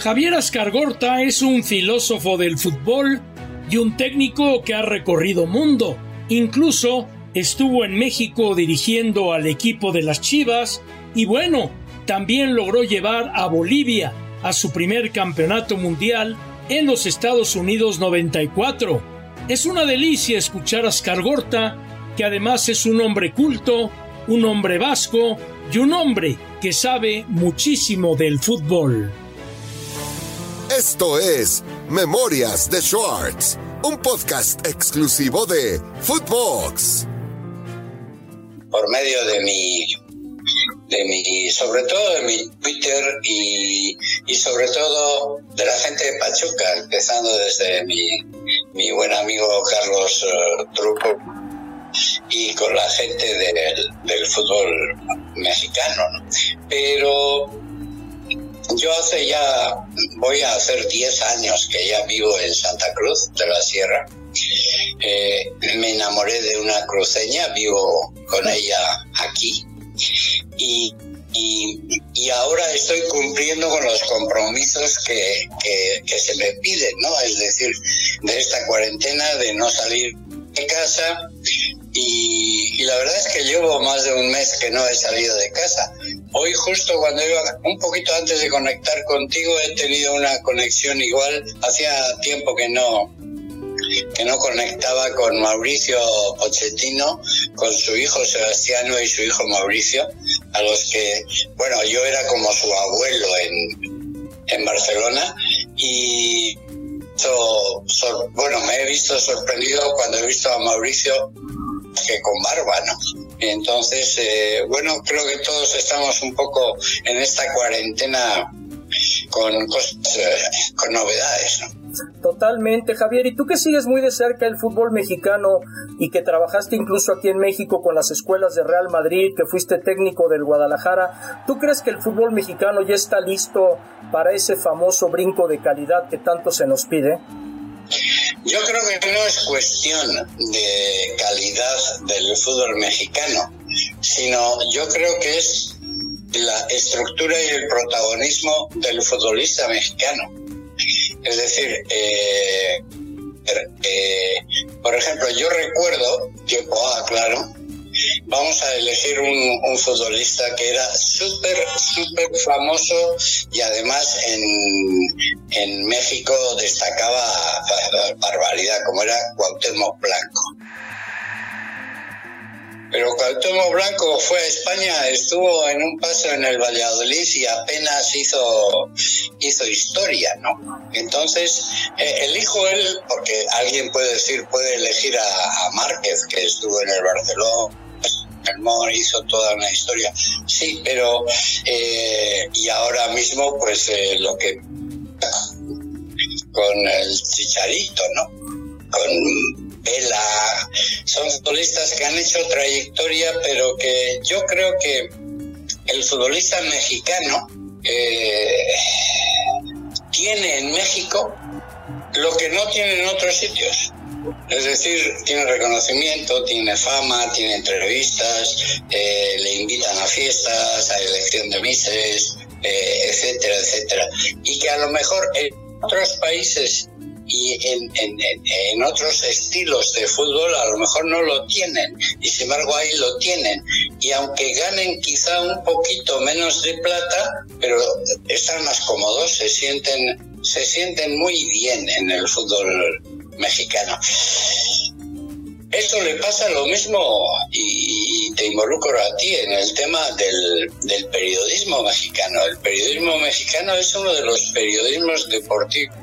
Javier Ascargorta es un filósofo del fútbol y un técnico que ha recorrido mundo. Incluso estuvo en México dirigiendo al equipo de las Chivas y bueno, también logró llevar a Bolivia a su primer campeonato mundial en los Estados Unidos 94. Es una delicia escuchar a Ascargorta, que además es un hombre culto, un hombre vasco y un hombre que sabe muchísimo del fútbol. Esto es Memorias de Schwartz, un podcast exclusivo de Footbox. Por medio de mi de mi, sobre todo de mi Twitter y, y, sobre todo de la gente de Pachuca, empezando desde mi, mi buen amigo Carlos uh, Truco y con la gente del, del fútbol mexicano. ¿no? Pero yo hace ya, voy a hacer 10 años que ya vivo en Santa Cruz de la Sierra. Eh, me enamoré de una cruceña, vivo con ella aquí y, y, ahora estoy cumpliendo con los compromisos que, que, se me piden, ¿no? Es decir, de esta cuarentena, de no salir de casa y, la verdad es que llevo más de un mes que no he salido de casa. Hoy justo cuando iba un poquito antes de conectar contigo he tenido una conexión igual, hacía tiempo que no que no conectaba con Mauricio Pochettino, con su hijo Sebastiano y su hijo Mauricio, a los que, bueno, yo era como su abuelo en, en Barcelona y bueno, me he visto sorprendido cuando he visto a Mauricio con barba, ¿no? Entonces, eh, bueno, creo que todos estamos un poco en esta cuarentena con eh, con novedades, ¿no? Totalmente, Javier. Y tú que sigues muy de cerca el fútbol mexicano y que trabajaste incluso aquí en México con las escuelas de Real Madrid, que fuiste técnico del Guadalajara, ¿tú crees que el fútbol mexicano ya está listo para ese famoso brinco de calidad que tanto se nos pide? Yo creo que no es cuestión de calidad del fútbol mexicano, sino yo creo que es la estructura y el protagonismo del futbolista mexicano. Es decir, eh, eh, por ejemplo, yo recuerdo, tiempo ah, claro, vamos a elegir un, futbolista que era súper, súper famoso y además en, en México destacaba barbaridad, como era Cuauhtémoc Blanco. Pero Cuauhtémoc Blanco fue a España, estuvo en un paso en el Valladolid y apenas hizo, hizo historia, ¿no? Entonces, eh, elijo él, porque alguien puede decir, puede elegir a, Márquez, que estuvo en el Barcelona, hizo toda una historia. Sí, pero eh, y ahora mismo pues eh, lo que con el chicharito, ¿no? Con Vela, son futbolistas que han hecho trayectoria, pero que yo creo que el futbolista mexicano eh, tiene en México lo que no tiene en otros sitios. Es decir, tiene reconocimiento, tiene fama, tiene entrevistas, eh, le invitan a fiestas, a elección de mises, eh, etcétera, etcétera. Y que a lo mejor otros países y en, en, otros estilos de fútbol a lo mejor no lo tienen y sin embargo ahí lo tienen. Y aunque ganen quizá un poquito menos de plata pero están más cómodos se sienten se sienten muy bien en el fútbol mexicano eso le pasa lo mismo y, te involucro a ti en el tema del, del periodismo mexicano. El periodismo mexicano es uno de los periodismos deportivos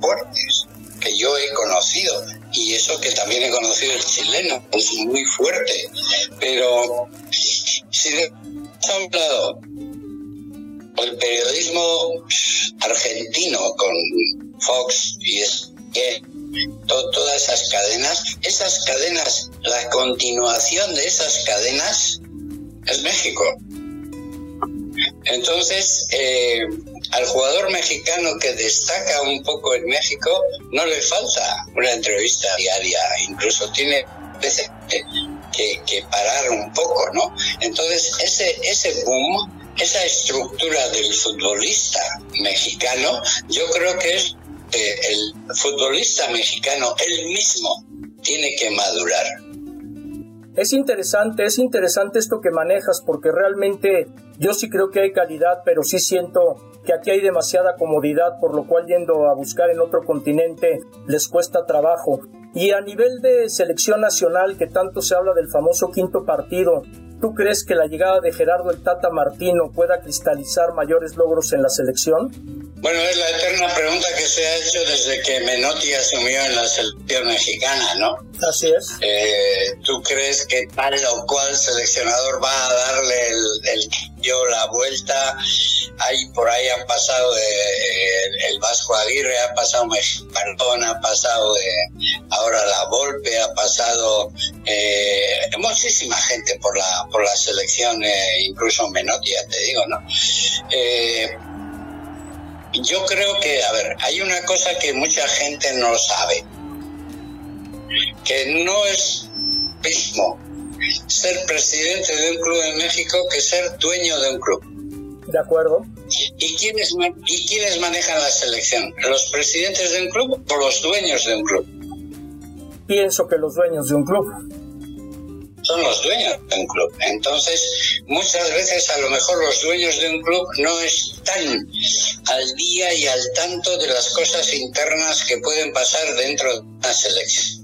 fuertes que yo he conocido y eso que también he conocido el chileno es muy fuerte pero si ha hablado el periodismo argentino con Fox y todas esas cadenas esas cadenas la continuación de esas cadenas es México entonces eh, al jugador mexicano que destaca un poco en México no le falta una entrevista diaria, incluso tiene veces que, parar un poco, ¿no? Entonces ese, ese boom esa estructura del futbolista mexicano, yo creo que es el futbolista mexicano él mismo tiene que madurar. Es interesante, es interesante esto que manejas porque realmente yo sí creo que hay calidad, pero sí siento que aquí hay demasiada comodidad, por lo cual yendo a buscar en otro continente les cuesta trabajo. Y a nivel de selección nacional, que tanto se habla del famoso quinto partido, ¿tú crees que la llegada de Gerardo el Tata Martino pueda cristalizar mayores logros en la selección? Bueno, es la eterna pregunta que se ha hecho desde que Menotti asumió en la selección mexicana, ¿no? Así es. Eh, ¿Tú crees que tal o cual seleccionador va a darle el, el yo la vuelta? Ahí por ahí han pasado de, eh, el Vasco Aguirre, ha pasado Mexicano, ha pasado de, ahora la Volpe, ha pasado eh, muchísima gente por la por la selección, eh, incluso Menotti, ya te digo, ¿no? Eh, yo creo que, a ver, hay una cosa que mucha gente no sabe, que no es mismo ser presidente de un club en México que ser dueño de un club. De acuerdo. ¿Y quiénes, ¿Y quiénes manejan la selección? ¿Los presidentes de un club o los dueños de un club? Pienso que los dueños de un club son los dueños de un club. Entonces, muchas veces a lo mejor los dueños de un club no están al día y al tanto de las cosas internas que pueden pasar dentro de una selección.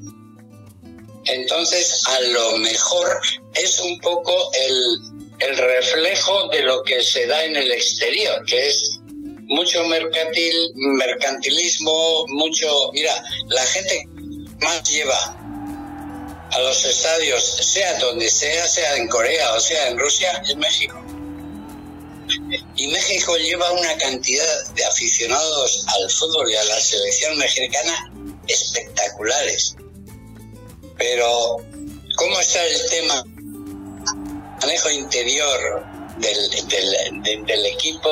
Entonces, a lo mejor es un poco el, el reflejo de lo que se da en el exterior, que es mucho mercantil, mercantilismo, mucho... Mira, la gente más lleva a los estadios, sea donde sea, sea en Corea o sea en Rusia, es México. Y México lleva una cantidad de aficionados al fútbol y a la selección mexicana espectaculares. Pero, ¿cómo está el tema? Manejo interior, del, del, equipo.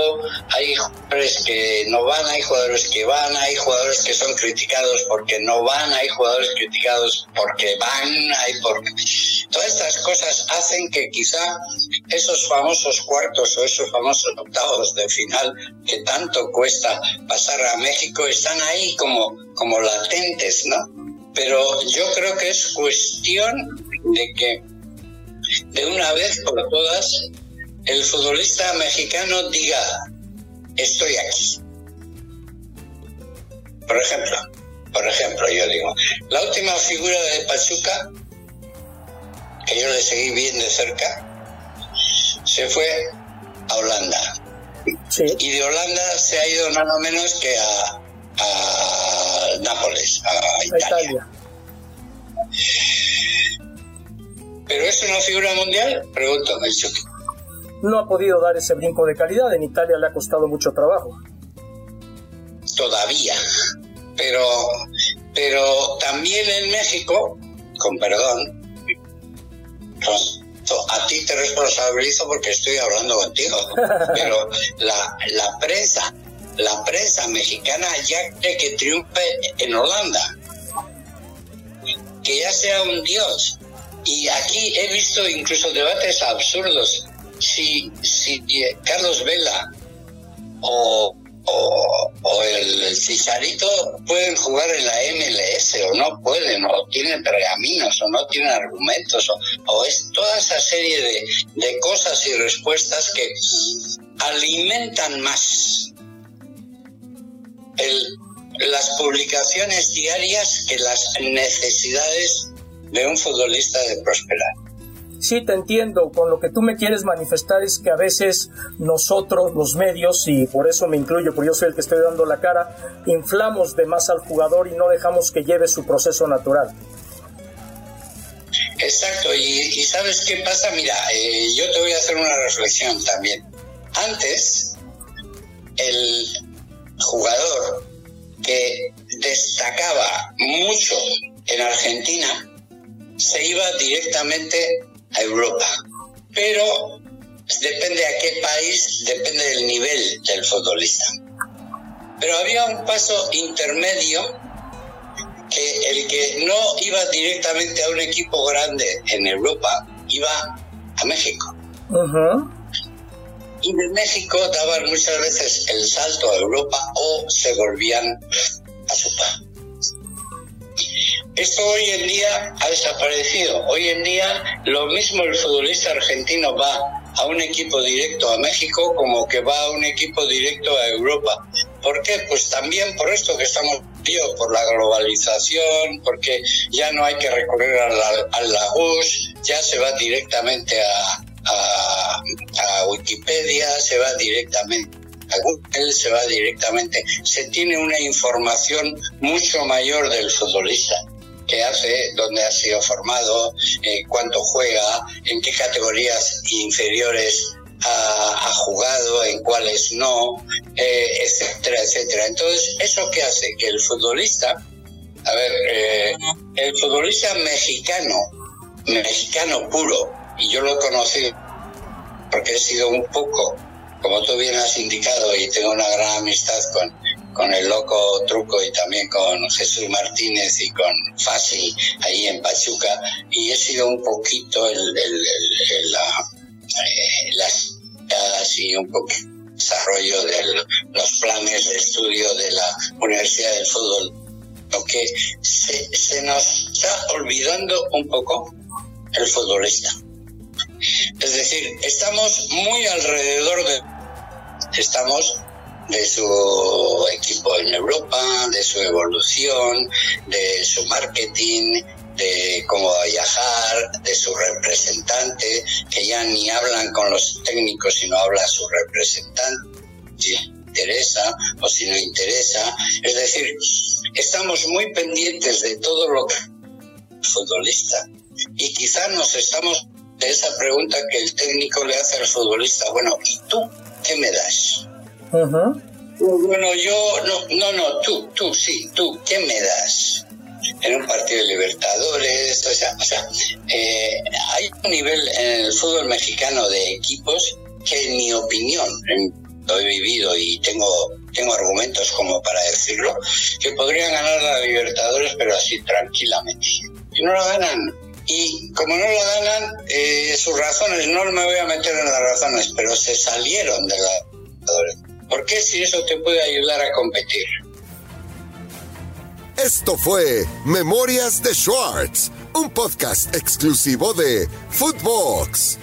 Hay jugadores que no van, hay jugadores que van, hay jugadores que son criticados porque no van, hay jugadores criticados porque van, hay porque... Todas estas cosas hacen que quizá esos famosos cuartos o esos famosos octavos de final que tanto cuesta pasar a México están ahí como, como latentes, ¿no? Pero yo creo que es cuestión de que de una vez por todas el futbolista mexicano diga, estoy aquí. Por ejemplo, por ejemplo, yo digo, la última figura de Pachuca, que yo le seguí bien de cerca, se fue a Holanda. Y de Holanda se ha ido nada menos que a, a Nápoles, a Italia. ¿Pero es una figura mundial? Pregunto, Chucky no ha podido dar ese brinco de calidad. En Italia le ha costado mucho trabajo. Todavía. Pero, pero también en México, con perdón, a ti te responsabilizo porque estoy hablando contigo, pero la, la prensa, la prensa mexicana ya quiere que triunfe en Holanda, que ya sea un dios. Y aquí he visto incluso debates absurdos si, si Carlos Vela o, o, el Cicharito pueden jugar en la MLS o no pueden, o tienen pergaminos o no tienen argumentos, o, es toda esa serie de, de cosas y respuestas que alimentan más el, las publicaciones diarias que las necesidades de un futbolista de prosperar sí te entiendo, con lo que tú me quieres manifestar es que a veces nosotros, los medios, y por eso me incluyo, porque yo soy el que estoy dando la cara, inflamos de más al jugador y no dejamos que lleve su proceso natural. Exacto, y, sabes qué pasa, mira, eh, yo te voy a hacer una reflexión también. Antes, el jugador que destacaba mucho en Argentina se iba directamente a Europa. Pero depende a qué país, depende del nivel del futbolista. Pero había un paso intermedio que el que no iba directamente a un equipo grande en Europa iba a México. y de México daban muchas veces el salto a Europa o se volvían a su paz. Esto hoy en día ha desaparecido. Hoy en día lo mismo el futbolista argentino va a un equipo directo a México como que va a un equipo directo a Europa. ¿Por qué? Pues también por esto que estamos por la globalización, porque ya no hay que recurrir a la, ya se va directamente a Wikipedia, se va directamente a Google, se va directamente, se tiene una información mucho mayor del futbolista qué hace, dónde ha sido formado, eh, cuánto juega, en qué categorías inferiores ha, jugado, en cuáles no, eh, etcétera, etcétera. Entonces, ¿eso qué hace? Que el futbolista, a ver, eh, el futbolista mexicano, mexicano puro, y yo lo he conocido porque he sido un poco, como tú bien has indicado, y tengo una gran amistad con, con el loco Truco y también con Jesús Martínez y con Fasi ahí en Pachuca y he sido un poquito el, el, el, la, eh, las así un poco desarrollo de los planes de estudio de la Universidad del Fútbol. Lo que se, se nos está olvidando un poco el futbolista. Es decir estamos muy alrededor de estamos de su equipo en Europa, de su evolución, de su marketing, de cómo viajar, de su representante, que ya ni hablan con los técnicos, sino habla su representante, si interesa o si no interesa. Es decir, estamos muy pendientes de todo lo que futbolista y quizá nos estamos de esa pregunta que el técnico le hace al futbolista, bueno, ¿y tú qué me das? Bueno, yo, no, no, no, tú, tú, sí, tú, ¿qué me das? En un partido de Libertadores, o sea, o sea eh, hay un nivel en el fútbol mexicano de equipos que en mi opinión, lo he vivido y tengo, tengo argumentos como para decirlo, que podrían ganar la Libertadores, pero así tranquilamente. Y no la ganan. Y como no la ganan, eh, sus razones, no me voy a meter en las razones, pero se salieron de la ¿Por qué si eso te puede ayudar a competir? Esto fue Memorias de Schwartz, un podcast exclusivo de Footbox.